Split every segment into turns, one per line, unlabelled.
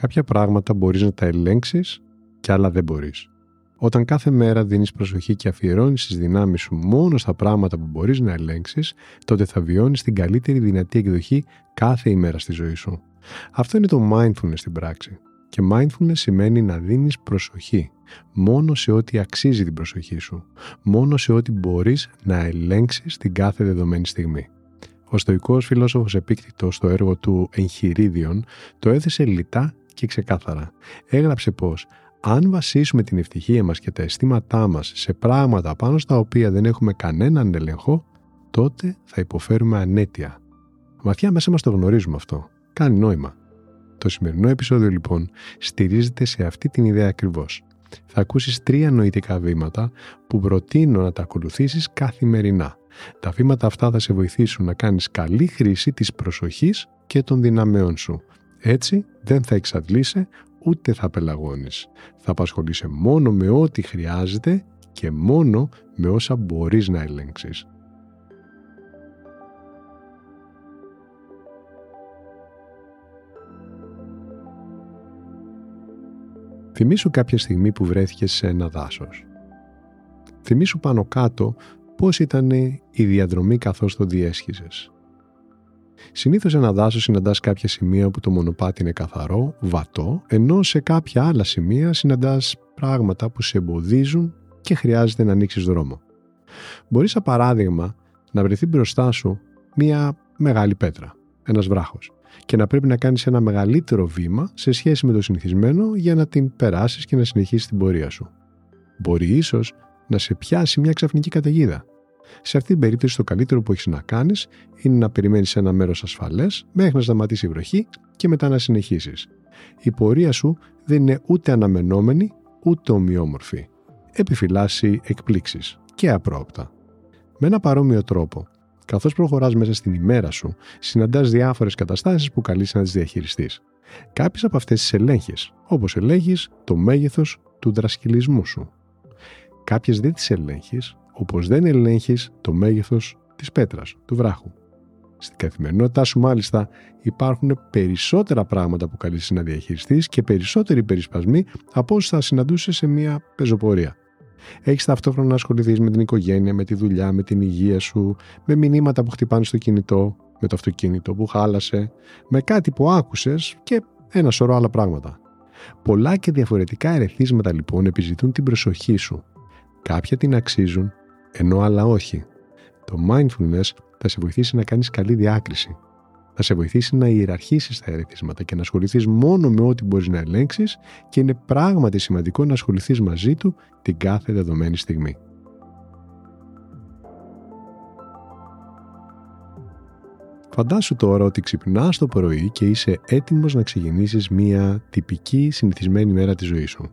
Κάποια πράγματα μπορείς να τα ελέγξεις και άλλα δεν μπορείς. Όταν κάθε μέρα δίνεις προσοχή και αφιερώνεις τις δυνάμεις σου μόνο στα πράγματα που μπορείς να ελέγξεις, τότε θα βιώνεις την καλύτερη δυνατή εκδοχή κάθε ημέρα στη ζωή σου. Αυτό είναι το mindfulness στην πράξη. Και mindfulness σημαίνει να δίνεις προσοχή μόνο σε ό,τι αξίζει την προσοχή σου, μόνο σε ό,τι μπορείς να ελέγξεις την κάθε δεδομένη στιγμή. Ο στοικός φιλόσοφος Επίκτητος στο έργο του «Εγχειρίδιον» το έθεσε λιτά και ξεκάθαρα. Έγραψε πως αν βασίσουμε την ευτυχία μας και τα αισθήματά μας σε πράγματα πάνω στα οποία δεν έχουμε κανέναν έλεγχο, τότε θα υποφέρουμε ανέτεια. Βαθιά μέσα μας το γνωρίζουμε αυτό. Κάνει νόημα. Το σημερινό επεισόδιο λοιπόν στηρίζεται σε αυτή την ιδέα ακριβώς. Θα ακούσεις τρία νοητικά βήματα που προτείνω να τα ακολουθήσεις καθημερινά. Τα βήματα αυτά θα σε βοηθήσουν να κάνεις καλή χρήση της προσοχής και των δυναμεών σου. Έτσι δεν θα εξαντλείσαι ούτε θα πελαγώνεις. Θα απασχολείσαι μόνο με ό,τι χρειάζεται και μόνο με όσα μπορείς να ελέγξεις. Θυμήσου κάποια στιγμή που βρέθηκες σε ένα δάσος. Θυμήσου πάνω κάτω πώς ήταν η διαδρομή καθώς το διέσχιζες. Συνήθως ένα δάσος συναντάς κάποια σημεία που το μονοπάτι είναι καθαρό, βατό, ενώ σε κάποια άλλα σημεία συναντάς πράγματα που σε εμποδίζουν και χρειάζεται να ανοίξεις δρόμο. Μπορείς, σαν παράδειγμα, να βρεθεί μπροστά σου μία μεγάλη πέτρα, ένας βράχος και να πρέπει να κάνεις ένα μεγαλύτερο βήμα σε σχέση με το συνηθισμένο για να την περάσεις και να συνεχίσεις την πορεία σου. Μπορεί ίσως να σε πιάσει μια ξαφνική καταιγίδα. Σε αυτή την περίπτωση το καλύτερο που έχεις να κάνεις είναι να περιμένεις ένα μέρος ασφαλές μέχρι να σταματήσει η βροχή και μετά να συνεχίσεις. Η πορεία σου δεν είναι ούτε αναμενόμενη ούτε ομοιόμορφη. Επιφυλάσσει εκπλήξεις και απρόοπτα. Με ένα παρόμοιο τρόπο, Καθώς προχωράς μέσα στην ημέρα σου, συναντάς διάφορες καταστάσεις που καλείς να τις διαχειριστείς. Κάποιες από αυτές τις ελέγχεις, όπως ελέγχεις το μέγεθος του δρασκυλισμού σου. Κάποιες δεν τις ελέγχεις, όπως δεν ελέγχεις το μέγεθος της πέτρας, του βράχου. Στην καθημερινότητά σου, μάλιστα, υπάρχουν περισσότερα πράγματα που καλεί να διαχειριστείς και περισσότεροι περισπασμοί από όσου θα συναντούσες σε μια πεζοπορία. Έχεις ταυτόχρονα να ασχοληθείς με την οικογένεια, με τη δουλειά, με την υγεία σου, με μηνύματα που χτυπάνε στο κινητό, με το αυτοκίνητο που χάλασε, με κάτι που άκουσες και ένα σωρό άλλα πράγματα. Πολλά και διαφορετικά ερεθίσματα λοιπόν επιζητούν την προσοχή σου. Κάποια την αξίζουν, ενώ άλλα όχι. Το mindfulness θα σε βοηθήσει να κάνεις καλή διάκριση θα σε βοηθήσει να ιεραρχήσεις τα ερεθίσματα και να ασχοληθείς μόνο με ό,τι μπορείς να ελέγξεις και είναι πράγματι σημαντικό να ασχοληθείς μαζί του την κάθε δεδομένη στιγμή. Φαντάσου τώρα ότι ξυπνάς το πρωί και είσαι έτοιμος να ξεκινήσεις μία τυπική συνηθισμένη μέρα της ζωής σου.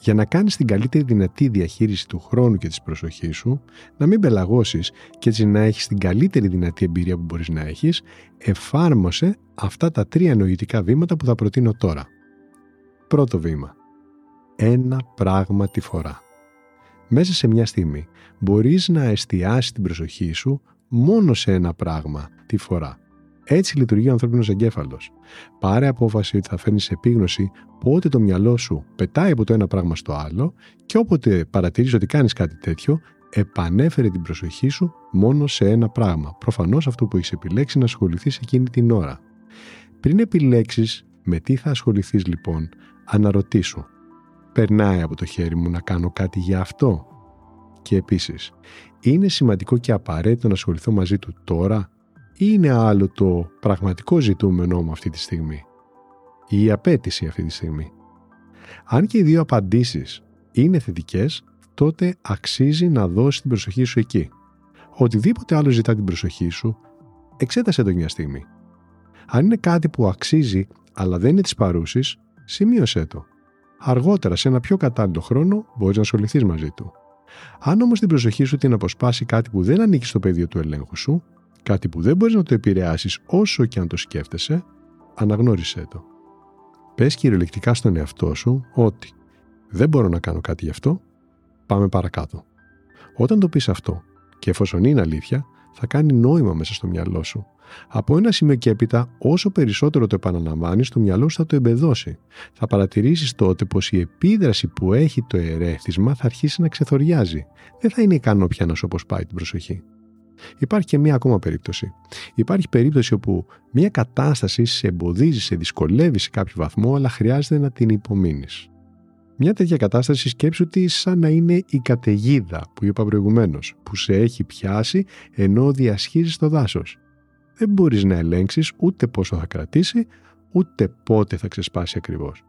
Για να κάνεις την καλύτερη δυνατή διαχείριση του χρόνου και της προσοχής σου, να μην πελαγώσεις και έτσι να έχεις την καλύτερη δυνατή εμπειρία που μπορείς να έχεις, εφάρμοσε αυτά τα τρία νοητικά βήματα που θα προτείνω τώρα. Πρώτο βήμα. Ένα πράγμα τη φορά. Μέσα σε μια στιγμή μπορείς να εστιάσεις την προσοχή σου μόνο σε ένα πράγμα τη φορά έτσι λειτουργεί ο ανθρώπινος εγκέφαλος. Πάρε απόφαση ότι θα φέρνεις επίγνωση πότε το μυαλό σου πετάει από το ένα πράγμα στο άλλο και όποτε παρατηρείς ότι κάνεις κάτι τέτοιο, επανέφερε την προσοχή σου μόνο σε ένα πράγμα. Προφανώς αυτό που έχεις επιλέξει να ασχοληθείς εκείνη την ώρα. Πριν επιλέξεις με τι θα ασχοληθείς λοιπόν, αναρωτήσου. Περνάει από το χέρι μου να κάνω κάτι για αυτό; Και επίσης, είναι σημαντικό και απαραίτητο να ασχοληθώ μαζί του τώρα ή είναι άλλο το πραγματικό ζητούμενό μου αυτή τη στιγμή ή η απέτηση αυτή τη στιγμή. Αν και οι δύο απαντήσεις είναι θετικές, τότε αξίζει να δώσεις την προσοχή σου εκεί. Οτιδήποτε άλλο ζητά την προσοχή σου, εξέτασε το μια στιγμή. Αν είναι κάτι που αξίζει αλλά δεν είναι της παρούσης, σημείωσέ το. Αργότερα, σε ένα πιο κατάλληλο χρόνο, μπορείς να ασχοληθείς μαζί του. Αν όμως την προσοχή σου την αποσπάσει κάτι που δεν ανήκει στο πεδίο του ελέγχου σου, κάτι που δεν μπορείς να το επηρεάσεις όσο και αν το σκέφτεσαι, αναγνώρισέ το. Πες κυριολεκτικά στον εαυτό σου ότι δεν μπορώ να κάνω κάτι γι' αυτό, πάμε παρακάτω. Όταν το πεις αυτό και εφόσον είναι αλήθεια, θα κάνει νόημα μέσα στο μυαλό σου. Από ένα σημείο και έπειτα, όσο περισσότερο το επαναλαμβάνεις, το μυαλό σου θα το εμπεδώσει. Θα παρατηρήσεις τότε πως η επίδραση που έχει το ερέθισμα θα αρχίσει να ξεθοριάζει. Δεν θα είναι ικανό πια να σου αποσπάει την προσοχή. Υπάρχει και μία ακόμα περίπτωση. Υπάρχει περίπτωση όπου μία κατάσταση σε εμποδίζει, σε δυσκολεύει σε κάποιο βαθμό, αλλά χρειάζεται να την υπομείνεις. Μια τέτοια κατάσταση σκέψου ότι σαν να είναι η καταιγίδα που είπα προηγουμένως, που σε έχει πιάσει ενώ διασχίζει το δάσος. Δεν μπορείς να ελέγξεις ούτε πόσο θα κρατήσει, ούτε πότε θα ξεσπάσει ακριβώς.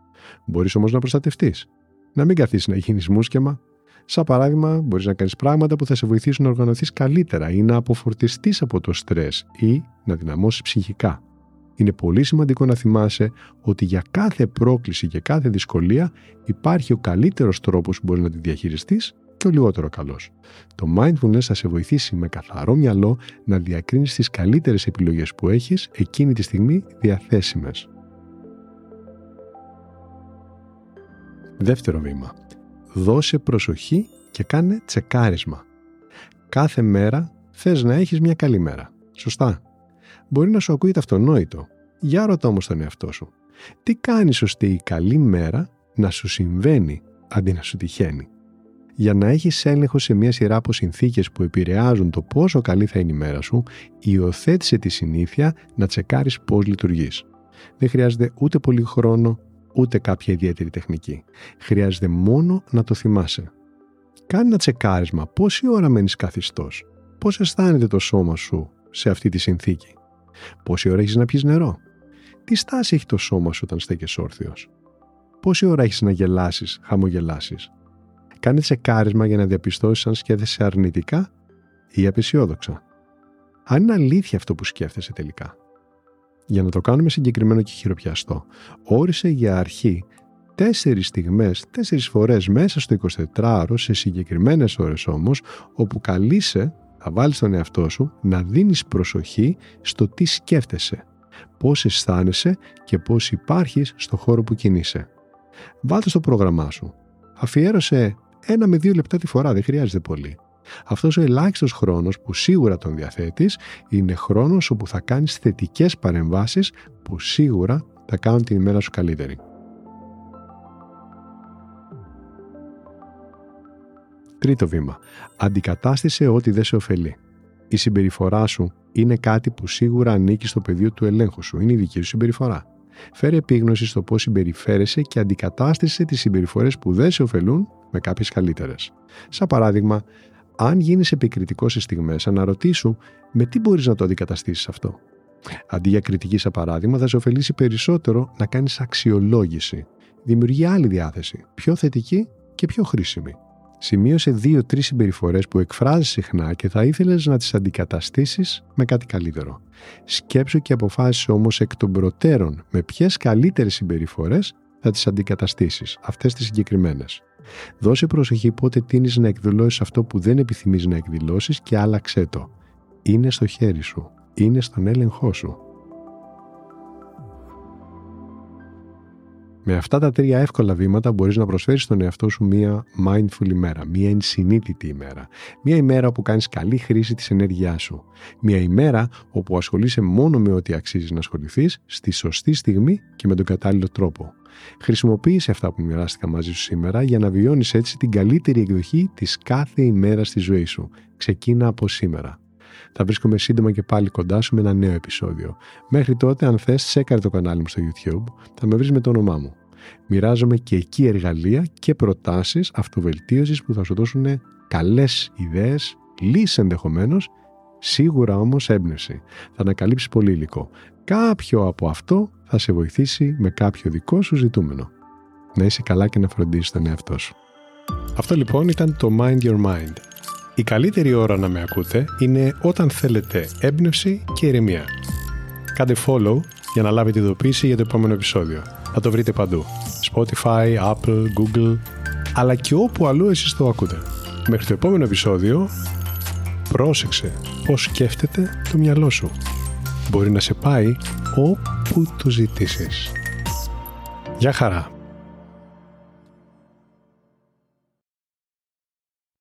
Μπορείς όμως να προστατευτείς. Να μην καθίσεις να γίνεις μουσκεμα, Σαν παράδειγμα, μπορείς να κάνεις πράγματα που θα σε βοηθήσουν να οργανωθείς καλύτερα ή να αποφορτιστείς από το στρες ή να δυναμώσεις ψυχικά. Είναι πολύ σημαντικό να θυμάσαι ότι για κάθε πρόκληση και κάθε δυσκολία υπάρχει ο καλύτερος τρόπος που μπορείς να τη διαχειριστείς και ο λιγότερο καλός. Το mindfulness θα σε βοηθήσει με καθαρό μυαλό να διακρίνεις τις καλύτερες επιλογές που έχεις εκείνη τη στιγμή διαθέσιμες. Δεύτερο βήμα δώσε προσοχή και κάνε τσεκάρισμα. Κάθε μέρα θες να έχεις μια καλή μέρα. Σωστά. Μπορεί να σου ακούγεται αυτονόητο. Για ρωτά όμως τον εαυτό σου. Τι κάνεις ώστε η καλή μέρα να σου συμβαίνει αντί να σου τυχαίνει; Για να έχεις έλεγχο σε μια σειρά από συνθήκες που επηρεάζουν το πόσο καλή θα είναι η μέρα σου, υιοθέτησε τη συνήθεια να τσεκάρεις πώς λειτουργείς. Δεν χρειάζεται ούτε πολύ χρόνο, ούτε κάποια ιδιαίτερη τεχνική. Χρειάζεται μόνο να το θυμάσαι. Κάνει ένα τσεκάρισμα πόση ώρα μένεις καθιστός; Πώς αισθάνεται το σώμα σου σε αυτή τη συνθήκη; Πόση ώρα έχεις να πιεις νερό; Τι στάση έχει το σώμα σου όταν στέκεις όρθιος; Πόση ώρα έχεις να γελάσεις, χαμογελάσεις; Κάνε τσεκάρισμα για να διαπιστώσεις αν σκέφτεσαι αρνητικά ή απεσιόδοξα. Αν είναι αλήθεια αυτό που σκέφτεσαι τελικά. Για να το κάνουμε συγκεκριμένο και χειροπιαστό, όρισε για αρχή τέσσερις στιγμές, τέσσερις φορές μέσα στο 24ωρο, σε συγκεκριμένες ώρες όμως, όπου καλείσαι, θα βάλεις τον εαυτό σου, να δίνεις προσοχή στο τι σκέφτεσαι, πώς αισθάνεσαι και πώς υπάρχεις στο χώρο που κινείσαι. Βάλτε στο πρόγραμμά σου. Αφιέρωσε ένα με δύο λεπτά τη φορά, δεν χρειάζεται πολύ. Αυτός ο ελάχιστος χρόνος που σίγουρα τον διαθέτεις είναι χρόνος όπου θα κάνεις θετικές παρεμβάσεις που σίγουρα θα κάνουν την ημέρα σου καλύτερη. Τρίτο βήμα. Αντικατάστησε ό,τι δεν σε ωφελεί. Η συμπεριφορά σου είναι κάτι που σίγουρα ανήκει στο πεδίο του ελέγχου σου. Είναι η δική σου συμπεριφορά. Φέρε επίγνωση στο πώς συμπεριφέρεσαι και αντικατάστησε τις συμπεριφορές που δεν σε ωφελούν με κάποιες καλύτερες. Σαν παράδειγμα, αν γίνεις επικριτικός σε στιγμές, αναρωτήσου με τι μπορείς να το αντικαταστήσεις αυτό. Αντί για κριτική, σαν παράδειγμα, θα σε ωφελήσει περισσότερο να κάνεις αξιολόγηση. Δημιουργεί άλλη διάθεση, πιο θετική και πιο χρήσιμη. Σημείωσε δύο-τρεις συμπεριφορές που εκφράζεις συχνά και θα ήθελες να τις αντικαταστήσεις με κάτι καλύτερο. Σκέψου και αποφάσισε όμως εκ των προτέρων με ποιες καλύτερες συμπεριφορές θα τις αντικαταστήσεις, αυτές τις συγκεκριμένες. Δώσε προσοχή πότε τίνεις να εκδηλώσεις αυτό που δεν επιθυμείς να εκδηλώσεις και άλλαξέ το. Είναι στο χέρι σου. Είναι στον έλεγχό σου. Με αυτά τα τρία εύκολα βήματα μπορείς να προσφέρεις στον εαυτό σου μία mindful ημέρα, μία ενσυνείδητη ημέρα. Μία ημέρα όπου κάνεις καλή χρήση της ενέργειάς σου. Μία ημέρα όπου ασχολείσαι μόνο με ό,τι αξίζει να ασχοληθείς στη σωστή στιγμή και με τον κατάλληλο τρόπο. Χρησιμοποίησε αυτά που μοιράστηκα μαζί σου σήμερα για να βιώνεις έτσι την καλύτερη εκδοχή της κάθε ημέρα στη ζωή σου. Ξεκίνα από σήμερα. Θα βρίσκομαι σύντομα και πάλι κοντά σου με ένα νέο επεισόδιο. Μέχρι τότε, αν θες, τσέκαρε το κανάλι μου στο YouTube. Θα με βρεις με το όνομά μου. Μοιράζομαι και εκεί εργαλεία και προτάσεις αυτοβελτίωσης που θα σου δώσουν καλές ιδέες, λύσεις ενδεχομένως, σίγουρα όμως έμπνευση. Θα ανακαλύψει πολύ υλικό. Κάποιο από αυτό θα σε βοηθήσει με κάποιο δικό σου ζητούμενο. Να είσαι καλά και να φροντίσεις τον εαυτό σου. Αυτό λοιπόν ήταν το Mind Your Mind. Η καλύτερη ώρα να με ακούτε είναι όταν θέλετε έμπνευση και ηρεμία. Κάντε follow για να λάβετε ειδοποίηση για το επόμενο επεισόδιο. Θα το βρείτε παντού. Spotify, Apple, Google, αλλά και όπου αλλού εσείς το ακούτε. Μέχρι το επόμενο επεισόδιο, πρόσεξε πώς σκέφτεται το μυαλό σου. Μπορεί να σε πάει όπου το ζητήσεις. Γεια χαρά!